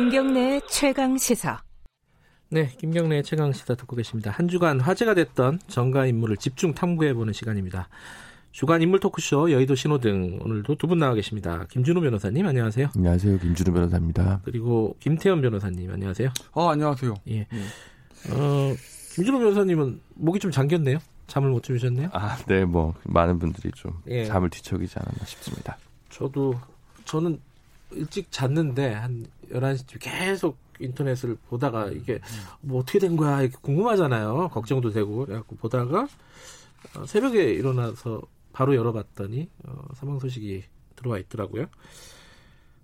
김경래 최강 시사. 네, 김경래 최강 시사 듣고 계십니다. 한 주간 화제가 됐던 정가 인물을 집중 탐구해보는 시간입니다. 주간 인물 토크쇼 여의도 신호등 오늘도 두 분 나와 계십니다. 김준호 변호사님 안녕하세요. 안녕하세요, 김준호 변호사입니다. 그리고 김태현 변호사님 안녕하세요. 어, 안녕하세요. 예. 어, 김준호 변호사님은 목이 좀 잠겼네요. 잠을 못 주무셨네요. 아, 네, 뭐 많은 분들이 좀 예. 잠을 뒤척이지 않았나 싶습니다. 저도 저는 일찍 잤는데 한 11시쯤 계속 인터넷을 보다가 이게 뭐 어떻게 된 거야 이렇게 궁금하잖아요. 걱정도 되고 그래갖고 보다가 어, 새벽에 일어나서 바로 열어봤더니 어, 사망 소식이 들어와 있더라고요.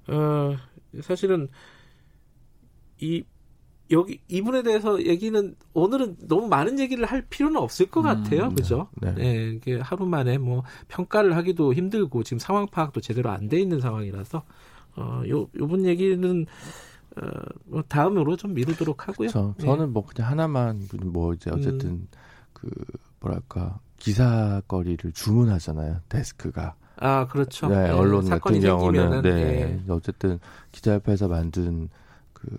어, 사실은 이 여기 이분에 대해서 얘기는 오늘은 너무 많은 얘기를 할 필요는 없을 것 같아요. 그죠? 네. 네, 이게 하루 만에 뭐 평가를 하기도 힘들고 지금 상황 파악도 제대로 안 돼 있는 상황이라서 어, 요 요번 얘기는 어, 뭐 다음으로 좀 미루도록 하고요. 저, 네. 저는 뭐 그냥 하나만 뭐 이제 어쨌든 음. 그 뭐랄까 기사거리를 주문하잖아요. 데스크가. 아 그렇죠. 네, 네, 언론 같은 경우는 네, 예. 어쨌든 기자협회에서 만든 그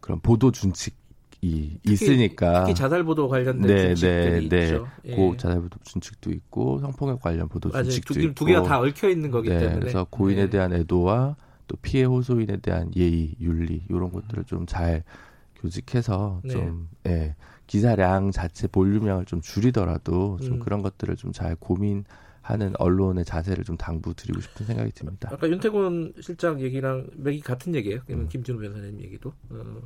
그런 보도 준칙이 특히- 있으니까 특히 자살 보도 관련된 네, 준칙들이 네, 네. 있죠. 예. 고 자살 보도 준칙도 있고 성폭력 관련 보도 맞아요. 준칙도 두, 있고 두 개가 다 얽혀 있는 거기 네, 때문에. 그래서 고인에 네. 대한 애도와 또 피해 호소인에 대한 예의, 윤리 이런 것들을 좀 잘 교직해서 네. 좀 예, 기사량 자체 볼륨량을 좀 줄이더라도 좀 음. 그런 것들을 좀 잘 고민 하는 언론의 자세를 좀 당부드리고 싶은 생각이 듭니다. 아까 윤태곤 실장 얘기랑 맥이 같은 얘기예요. 음. 김준호 변호사님 얘기도. 어,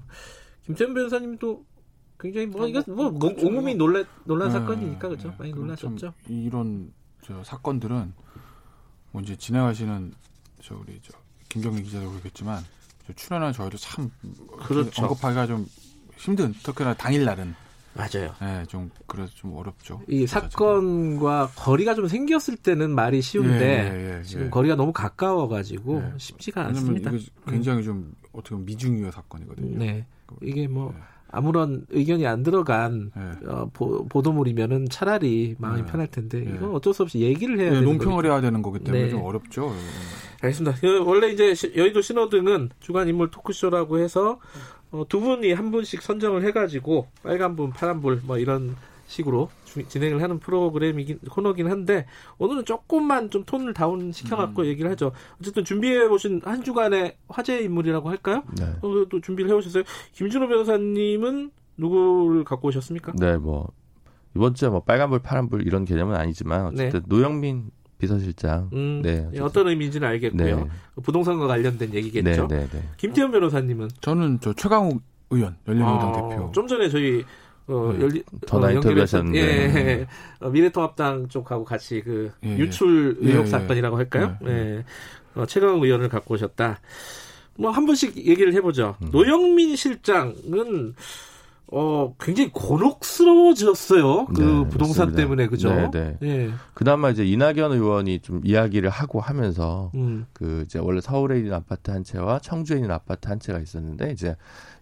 김태현 변호사님도 굉장히 뭐 아, 이거 뭐, 뭐 그렇죠. 온몸이 놀라 놀란 네, 사건이니까 그렇죠. 네. 많이 놀라셨죠. 참 이런 저 사건들은 뭐 이제 진행하시는 저 우리 저 김경희 기자도 그렇겠지만 저 출연한 저희도 참 그렇죠. 언급하기가 좀 힘든 특히나 당일 날은 맞아요. 예, 좀 그래서 좀 어렵죠. 이 사건과 거리가 좀 생겼을 때는 말이 쉬운데 예, 예, 예, 지금 예. 거리가 너무 가까워 가지고 네. 쉽지가 왜냐면 않습니다. 굉장히 좀 어떻게 보면 미중유의 사건이거든요. 네, 이게 뭐 예, 아무런 의견이 안 들어간 예. 어, 보, 보도물이면은 차라리 마음이 네. 편할 텐데 네. 이건 어쩔 수 없이 얘기를 해야 예, 되는 논평을 거니까. 해야 되는 거기 때문에 네. 좀 어렵죠. 예. 알겠습니다. 그 원래 이제 시- 여의도 신호등은 주간 인물 토크쇼라고 해서 어, 두 분이 한 분씩 선정을 해가지고 빨간불, 파란 불 뭐 이런 식으로 주- 진행을 하는 프로그램이긴 코너긴 한데 오늘은 조금만 좀 톤을 다운 시켜갖고 얘기를 하죠. 어쨌든 준비해 보신 한 주간의 화제 인물이라고 할까요? 네. 어, 또 준비를 해오셨어요. 김준호 변호사님은 누구를 갖고 오셨습니까? 네, 뭐 이번 주에 뭐 빨간불, 파란불 이런 개념은 아니지만 어쨌든 노영민 비서실장 음, 네, 예, 어쨌든- 어떤 의미인지는 알겠고요. 네. 부동산과 관련된 얘기겠죠. 네, 네, 네. 김태현 변호사님은 저는 저 최강욱 의원 열린우리당 아, 대표. 좀 전에 저희 어, 음, 열리, 전화 어, 인터뷰 연결해서- 하셨는데. 예, 예. 어, 미래통합당 쪽하고 같이 그 예, 예. 유출 예, 의혹 예. 사건이라고 할까요? 예, 예. 어, 최강 의원을 갖고 오셨다. 뭐한 분씩 얘기를 해보죠. 음. 노영민 실장은 어 굉장히 곤혹스러워졌어요. 그 네, 부동산 맞습니다. 때문에 그죠? 네, 네. 예. 그나마 이제 이낙연 의원이 좀 이야기를 하고 하면서 음. 그 이제 원래 서울에 있는 아파트 한 채와 청주에 있는 아파트 한 채가 있었는데 이제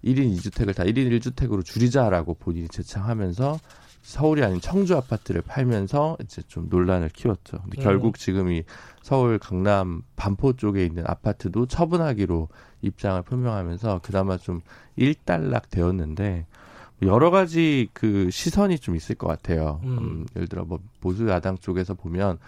1인 2주택을 다 1인 1주택으로 줄이자라고 본인이 제창하면서 서울이 아닌 청주 아파트를 팔면서 이제 좀 논란을 키웠죠. 근데 음. 결국 지금 이 서울 강남 반포 쪽에 있는 아파트도 처분하기로 입장을 표명하면서 그나마 좀 일단락 되었는데 여러 가지 그 시선이 좀 있을 것 같아요. 음. 음, 예를 들어 뭐 보수 야당 쪽에서 보면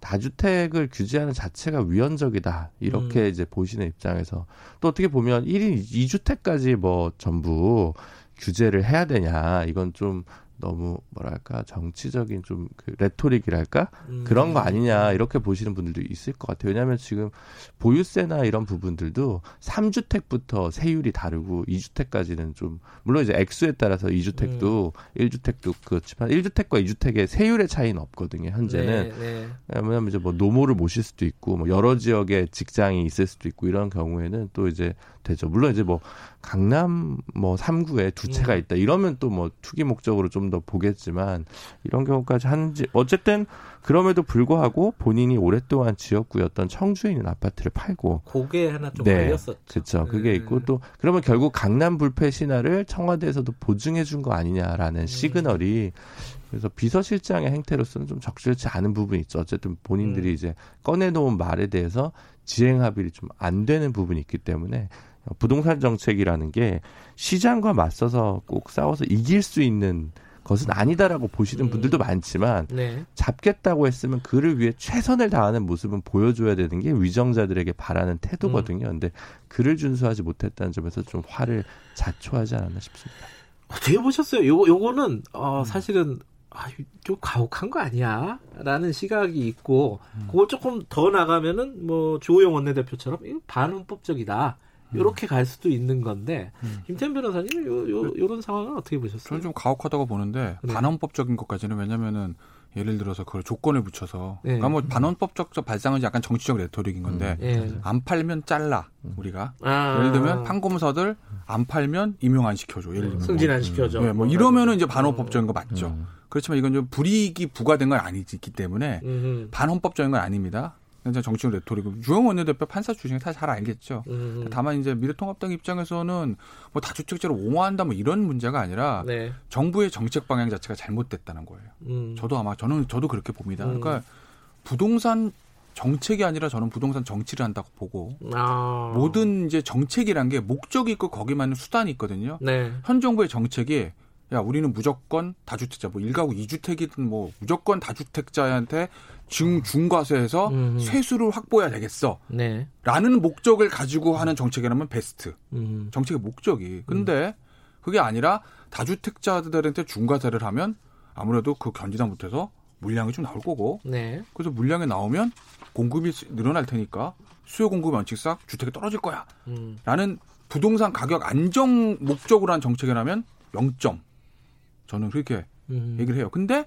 다주택을 규제하는 자체가 위헌적이다. 이렇게 음. 이제 보시는 입장에서 또 어떻게 보면 1인 2주택까지 뭐 전부 규제를 해야 되냐. 이건 좀 너무 뭐랄까 정치적인 좀 그 레토릭이랄까 음. 그런 거 아니냐 이렇게 보시는 분들도 있을 것 같아요. 왜냐하면 지금 보유세나 이런 부분들도 3주택부터 세율이 다르고 2주택까지는 좀 물론 이제 액수에 따라서 2주택도 1주택도 그렇지만 1주택과 2주택의 세율의 차이는 없거든요. 현재는 네, 네. 왜냐하면 이제 뭐 노모를 모실 수도 있고 뭐 여러 지역에 직장이 있을 수도 있고 이런 경우에는 또 이제 되죠. 물론 이제 뭐 강남 뭐 3구에 두 채가 음. 있다 이러면 또 뭐 투기 목적으로 좀더 보겠지만 이런 경우까지 하는지 어쨌든 그럼에도 불구하고 본인이 오랫동안 지역구였던 청주에 있는 아파트를 팔고 고개 하나 좀 네, 걸렸었죠. 그렇죠. 그게 네. 있고 또 그러면 결국 강남 불패 신화를 청와대에서도 보증해 준 거 아니냐라는 음. 시그널이 그래서 비서실장의 행태로서는 좀 적절치 않은 부분이 있죠. 어쨌든 본인들이 음. 이제 꺼내놓은 말에 대해서 지행 합의를 좀 안 되는 부분이 있기 때문에 부동산 정책이라는 게 시장과 맞서서 꼭 싸워서 이길 수 있는 것은 아니다라고 보시는 분들도 많지만 네. 잡겠다고 했으면 그를 위해 최선을 다하는 모습은 보여줘야 되는 게 위정자들에게 바라는 태도거든요. 근데 그를 준수하지 못했다는 점에서 좀 화를 자초하지 않았나 싶습니다. 어떻게 보셨어요? 요 요거는 어 사실은 아, 좀 가혹한 거 아니야? 라는 시각이 있고, 그걸 조금 더 나가면은, 뭐, 주호영 원내대표처럼, 이거 반헌법적이다. 요렇게 갈 수도 있는 건데, 김태현 변호사님, 요, 요, 요런 상황은 어떻게 보셨어요? 저는 좀 가혹하다고 보는데 네. 반헌법적인 것까지는 왜냐면은 예를 들어서 그걸 조건에 붙여서 네. 그러니까 뭐 반헌법적 발상은 약간 정치적 레토릭인 건데 예. 안 팔면 잘라 우리가 아. 예를 들면 판검사들 안 팔면 임용 안 시켜줘 예를 들면 승진 안 뭐, 시켜줘. 네, 뭐 이러면은 이제 반헌법적인 거 맞죠 음. 그렇지만 이건 좀 불이익이 부과된 건 아니기 때문에 음, 반헌법적인 건 아닙니다 그냥 정치적 레토릭 주영 원내대표 판사 출신이 다 잘 알겠죠 음, 다만 이제 미래통합당 입장에서는 뭐 다주택자를 옹호한다 뭐 이런 문제가 아니라 네. 정부의 정책 방향 자체가 잘못됐다는 거예요. 음. 저도 아마 저는 저도 그렇게 봅니다. 음. 그러니까 부동산 정책이 아니라 저는 부동산 정치를 한다고 보고 아. 모든 이제 정책이란 게 목적이 있고 맞는 수단이 있거든요. 네. 현 정부의 정책이 야 우리는 무조건 다주택자 뭐 일가구 이주택이든 뭐 무조건 다주택자한테 중 중과세에서 음. 세수를 확보해야 되겠어. 네. 라는 목적을 가지고 하는 정책이라면 베스트. 음. 정책의 목적이. 근데 그게 아니라 다주택자들한테 중과세를 하면 아무래도 그 견디다 못해서 물량이 좀 나올 거고 네. 그래서 물량이 나오면 공급이 늘어날 테니까 수요 공급 원칙상 주택이 떨어질 거야. 음. 라는 부동산 가격 안정 목적으로 한 정책이라면 0점. 저는 그렇게 음. 얘기를 해요. 근데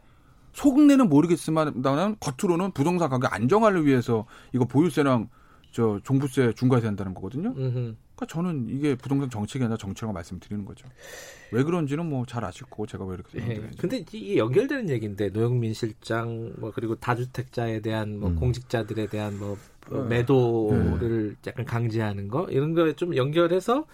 속내는 모르겠지만 겉으로는 부동산 가격 안정화를 위해서 이거 보유세랑 저 종부세 중과세 한다는 거거든요. 음흠. 그러니까 저는 이게 부동산 정책이 아니라 정치라고 말씀드리는 거죠. 왜 그런지는 뭐 잘 아실 거고 제가 왜 이렇게 예. 설명드려야지. 근데 이게 연결되는 얘기인데 노영민 실장 뭐 그리고 다주택자에 대한 뭐 음. 공직자들에 대한 뭐 어, 네. 매도를 약간 강제하는 거 이런 거에 좀 연결해서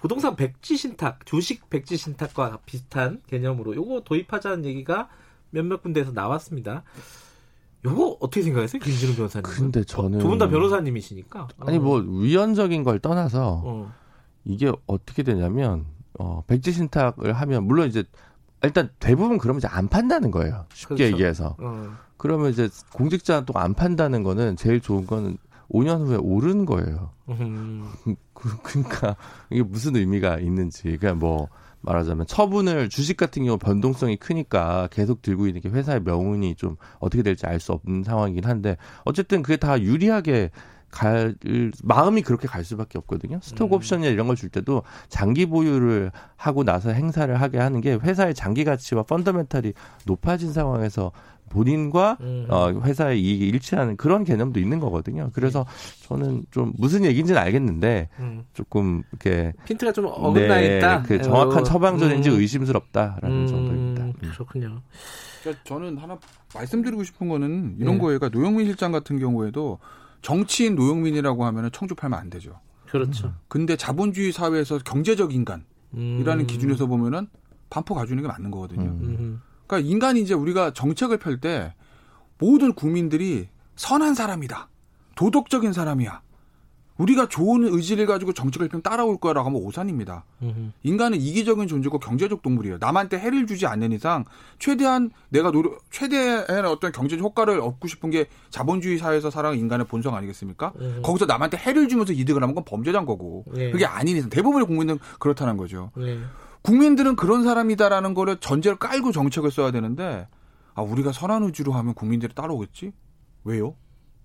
부동산 백지 신탁, 주식 백지 신탁과 비슷한 개념으로 요거 도입하자는 얘기가 몇몇 군데에서 나왔습니다. 요거 어떻게 생각하세요, 김진우 변호사님? 근데 저는 두 분 다 변호사님이시니까. 아니 뭐 위헌적인 걸 떠나서 어. 이게 어떻게 되냐면 어 백지 신탁을 하면 물론 이제 일단 대부분 그러면 이제 안 판다는 거예요. 쉽게 그렇죠. 얘기해서. 어. 그러면 이제 공직자 또안 판다는 거는 제일 좋은 거는 5년 후에 오르는 거예요. 음. 그- 그러니까 이게 무슨 의미가 있는지. 그러니까 뭐 말하자면 처분을 주식 같은 경우 변동성이 크니까 계속 들고 있는 게 회사의 명운이 좀 어떻게 될지 알 수 없는 상황이긴 한데 어쨌든 그게 다 유리하게 갈 마음이 그렇게 갈 수밖에 없거든요. 스톡 음. 옵션이나 이런 걸 줄 때도 장기 보유를 하고 나서 행사를 하게 하는 게 회사의 장기 가치와 펀더멘탈이 높아진 상황에서 본인과 음. 어, 회사의 이익이 일치하는 그런 개념도 있는 거거든요. 그래서 저는 좀 무슨 얘기인지는 알겠는데 음. 조금 이렇게 핀트가 좀 어긋나 있다. 그 정확한 어, 처방전인지 음. 의심스럽다라는 음, 정도입니다. 음. 그렇군요. 그러니까 저는 하나 말씀드리고 싶은 거는 이런 네. 거예요. 그러니까 노영민 실장 같은 경우에도 정치인 노영민이라고 하면 청주 팔면 안 되죠. 그렇죠. 근데 자본주의 사회에서 경제적 인간이라는 음. 기준에서 보면은 반포 가주는 게 맞는 거거든요. 음. 음. 그러니까 인간이 이제 우리가 정책을 펼 때 모든 국민들이 선한 사람이다. 도덕적인 사람이야. 우리가 좋은 의지를 가지고 정책을 펴면 따라올 거라고 하면 오산입니다. 음. 인간은 이기적인 존재고 경제적 동물이에요. 남한테 해를 주지 않는 이상 최대한 내가 노력, 최대의 어떤 경제적 효과를 얻고 싶은 게 자본주의 사회에서 살아가는 인간의 본성 아니겠습니까? 음. 거기서 남한테 해를 주면서 이득을 하는 건 범죄자인 거고. 예. 그게 아닌 이상 대부분의 국민은 그렇다는 거죠. 네. 국민들은 그런 사람이다라는 거를 전제를 깔고 정책을 써야 되는데 아 우리가 선한 의지로 하면 국민들이 따라오겠지? 왜요?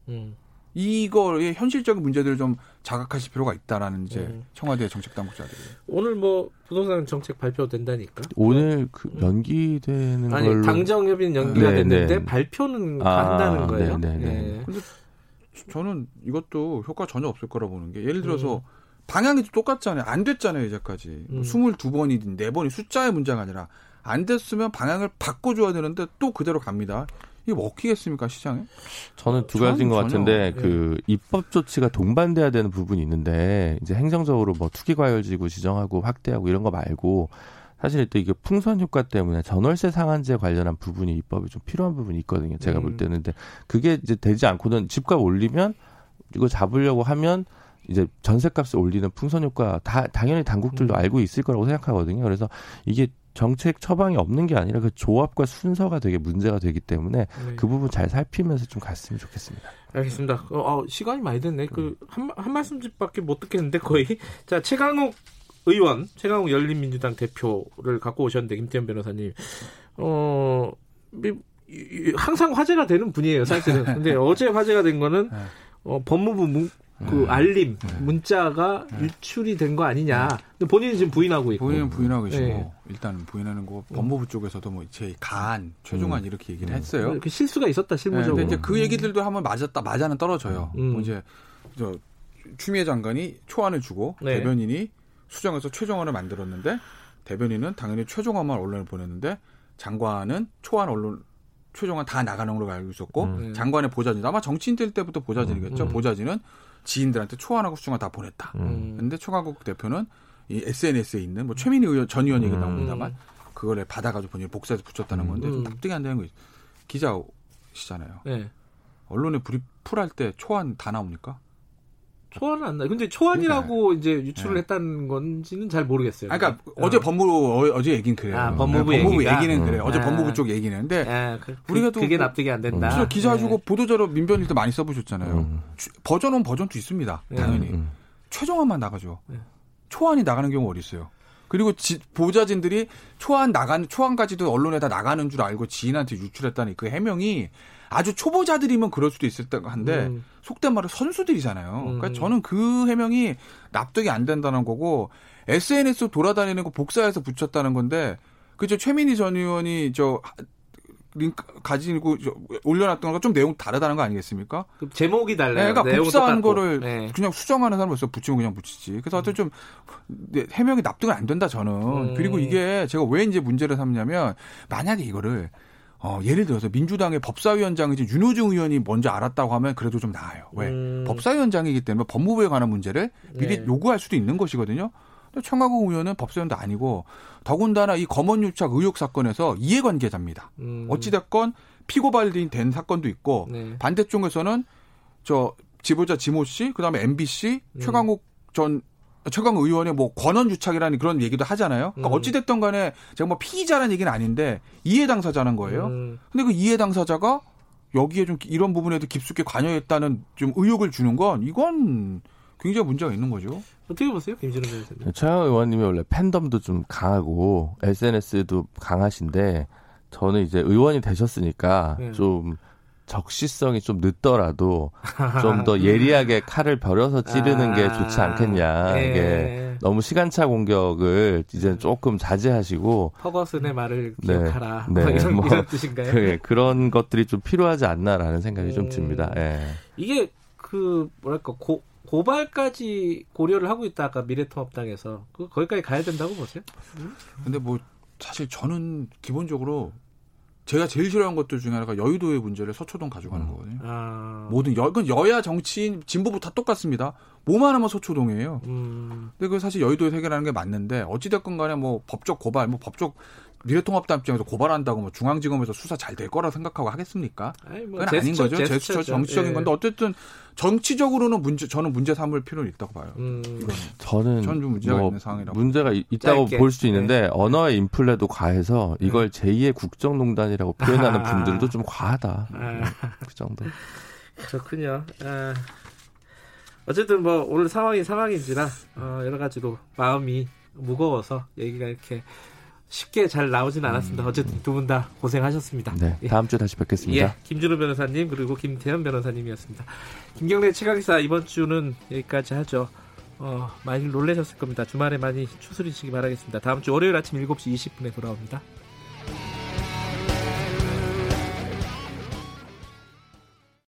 음. 이거의 현실적인 문제들을 좀 자각하실 필요가 있다라는 이제 음. 청와대 정책 당국자들이. 오늘 뭐 부동산 정책 발표된다니까. 오늘 그 연기되는 아니 걸로 당정 협의는 연기가 네, 됐는데 네. 발표는 아, 한다는 거예요. 네, 네, 네. 예. 저는 이것도 효과 전혀 없을 거라 보는 게 예를 들어서 음. 방향이 똑같잖아요. 안 됐잖아요, 이제까지. 음. 22번이든 4번이 숫자의 문제가 아니라 안 됐으면 방향을 바꿔줘야 되는데 또 그대로 갑니다. 이게 먹히겠습니까, 시장에? 저는 두 가지인 것 전혀, 같은데 예. 그 입법 조치가 동반돼야 되는 부분이 있는데 이제 행정적으로 뭐 투기과열지구 지정하고 확대하고 이런 거 말고 사실 또 이게 풍선 효과 때문에 전월세 상한제 관련한 부분이 입법이 좀 필요한 부분이 있거든요. 제가 음. 볼 때는 근데 그게 이제 되지 않고는 집값 올리면 이거 잡으려고 하면 이제 전세값을 올리는 풍선 효과 다 당연히 당국들도 음. 알고 있을 거라고 생각하거든요. 그래서 이게 정책 처방이 없는 게 아니라 그 조합과 순서가 되게 문제가 되기 때문에 네. 그 부분 잘 살피면서 좀 갔으면 좋겠습니다. 알겠습니다. 어, 어, 시간이 많이 됐네. 그, 한, 한 말씀밖에 못 듣겠는데, 거의. 자, 최강욱 의원, 최강욱 열린민주당 대표를 갖고 오셨는데, 김태현 변호사님. 어, 항상 화제가 되는 분이에요, 사실은. 근데 어제 화제가 된 거는, 네. 어, 법무부 문, 그 네. 알림, 문자가 유출이 된 거 아니냐. 근데 본인이 지금 부인하고 있고. 부인은 부인하고 계시고 네. 일단 부인하는 거 법무부 쪽에서도 뭐제간 최종안 이렇게 얘기를 했어요. 그 실수가 있었다, 네, 실무적으로. 근데 이제 그 얘기들도 한번 맞았다 맞아는 떨어져요. 음. 뭐 이제 저 추미애 장관이 초안을 주고 네. 대변인이 수정해서 최종안을 만들었는데 대변인은 당연히 최종안만 언론에 보냈는데 장관은 초안 언론 최종안 다 나가는 걸로 알고 있었고 음. 장관의 보좌진 아마 정치인들 때부터 보좌진이겠죠. 음. 보좌진은 지인들한테 초안하고 수정안 다 보냈다. 음. 근데 초강국 대표는 이 SNS에 있는 뭐 최민희 의원 전 의원 얘기 음. 나옵니다만 그걸 받아가지고 본인이 복사해서 붙였다는 건데 좀 음. 납득이 안 되는 거 기자시잖아요. 네. 언론에 브리프할 때 초안 다 나옵니까? 초안은 안 나. 근데 초안이라고 이제 유출을 네. 했다는 건지는 잘 모르겠어요. 아, 그러니까 어. 어제 법무부 어, 제 얘기는 그래요. 아, 법무부 네, 법무부? 얘기는 그래요. 어제 아. 법무부 쪽 얘기는. 근데 아, 그, 우리가 그, 또 그게 뭐- 납득이 안 된다. 진짜 기사 네. 주고 보도자료 민변일 때 많이 써보셨잖아요. 음. 주- 버전은 버전도 있습니다. 네. 당연히 음. 최종안만 나가죠. 네. 초안이 나가는 경우 어디 있어요? 그리고 지- 보좌진들이 초안 나가는 초안까지도 언론에다 나가는 줄 알고 지인한테 유출했다는 그 해명이 아주 초보자들이면 그럴 수도 있을 때 한데 음. 속된 말로 선수들이잖아요. 그러니까 음. 저는 그 해명이 납득이 안 된다는 거고 SNS 돌아다니는 거 복사해서 붙였다는 건데 그저 최민희 전 의원이 저 하- 링크 가지고 저 올려놨던 거가 좀 내용 다르다는 거 아니겠습니까? 그 제목이 네, 달라요. 그러니까 내용은 복사한. 거를 네. 그냥 수정하는 사람으로서 붙이면 그냥 붙이지. 그래서 하여튼 좀 네, 해명이 납득은 안 된다 저는. 음. 그리고 이게 제가 왜 이제 문제를 삼냐면 만약에 이거를 어, 예를 들어서 민주당의 법사위원장이 윤호중 의원이 먼저 알았다고 하면 그래도 좀 나아요. 왜? 음. 법사위원장이기 때문에 법무부에 관한 문제를 미리 네. 요구할 수도 있는 것이거든요. 청하국 의원은 법사위원도 아니고 더군다나 이 검언유착 의혹 사건에서 이해관계자입니다. 음. 어찌됐건 피고발인 된 사건도 있고 네. 반대쪽에서는 저 지보자 지모 씨, 그다음에 MBC 음. 최강욱 전 최강욱 의원의 뭐 권한 유착이라는 그런 얘기도 하잖아요. 그러니까 음. 어찌 됐던 간에 제가 뭐 피의자라는 얘기는 아닌데 이해 당사자는 거예요. 음. 근데 그 이해 당사자가 여기에 좀 이런 부분에도 깊숙이 관여했다는 좀 의혹을 주는 건 이건 굉장히 문제가 있는 거죠. 어떻게 보세요, 김진우 변호사님? 최강 의원님이 원래 팬덤도 좀 강하고 SNS도 강하신데 저는 이제 의원이 되셨으니까 네. 좀 적시성이 좀 늦더라도 좀 더 예리하게 칼을 벼려서 찌르는 게 좋지 않겠냐. 예. 이게 너무 시간차 공격을 이제 조금 자제하시고 퍼거슨의 말을 네. 기억하라. 네. 뭐 이런, 뭐 이런 뜻인가요? 그, 그런 것들이 좀 필요하지 않나라는 생각이 좀 음. 듭니다. 예. 이게 그 뭐랄까 고, 고발까지 고려를 하고 있다 아까 미래통합당에서 그 거기까지 가야 된다고 보세요? 근데 뭐 사실 저는 기본적으로 제가 제일 싫어하는 것들 중에 하나가 여의도의 문제를 서초동 가져가는 거거든요. 아, 모든 여, 그건 여야 정치인 진보부 다 똑같습니다. 뭐만 하면 서초동이에요. 음, 근데 그 사실 여의도에서 해결하는 게 맞는데 어찌됐건 간에 뭐 법적 고발, 뭐 법적 미래통합당 입장에서 고발한다고 뭐 중앙지검에서 수사 잘 될 거라 생각하고 하겠습니까? 아니 뭐 그건 아닌 제스처, 거죠. 제스처 제스처죠. 정치적인 예. 건데 어쨌든 정치적으로는 문제 저는 문제 삼을 필요는 있다고 봐요. 음, 이거는. 저는 전좀 문제가 뭐 있는 상황이라고. 문제가 이- 있다고. 볼 수 있는데 네. 언어의 인플레도 과해서 이걸 제2의 국정농단이라고 표현하는 아. 분들도 좀 과하다. 아. 그 정도. 그렇군요. 아, 어쨌든 뭐 오늘 상황이 상황인지라 어, 여러 가지로 마음이 무거워서 얘기가 이렇게 쉽게 잘 나오진 않았습니다. 어쨌든 두 분 다 고생하셨습니다. 네, 예. 다음 주에 다시 뵙겠습니다. 예, 김준호 변호사님 그리고 김태현 변호사님이었습니다. 김경래 최강기사 이번 주는 여기까지 하죠. 어, 많이 놀라셨을 겁니다. 주말에 많이 추스리시기 바라겠습니다. 다음 주 월요일 아침 7시 20분에 돌아옵니다.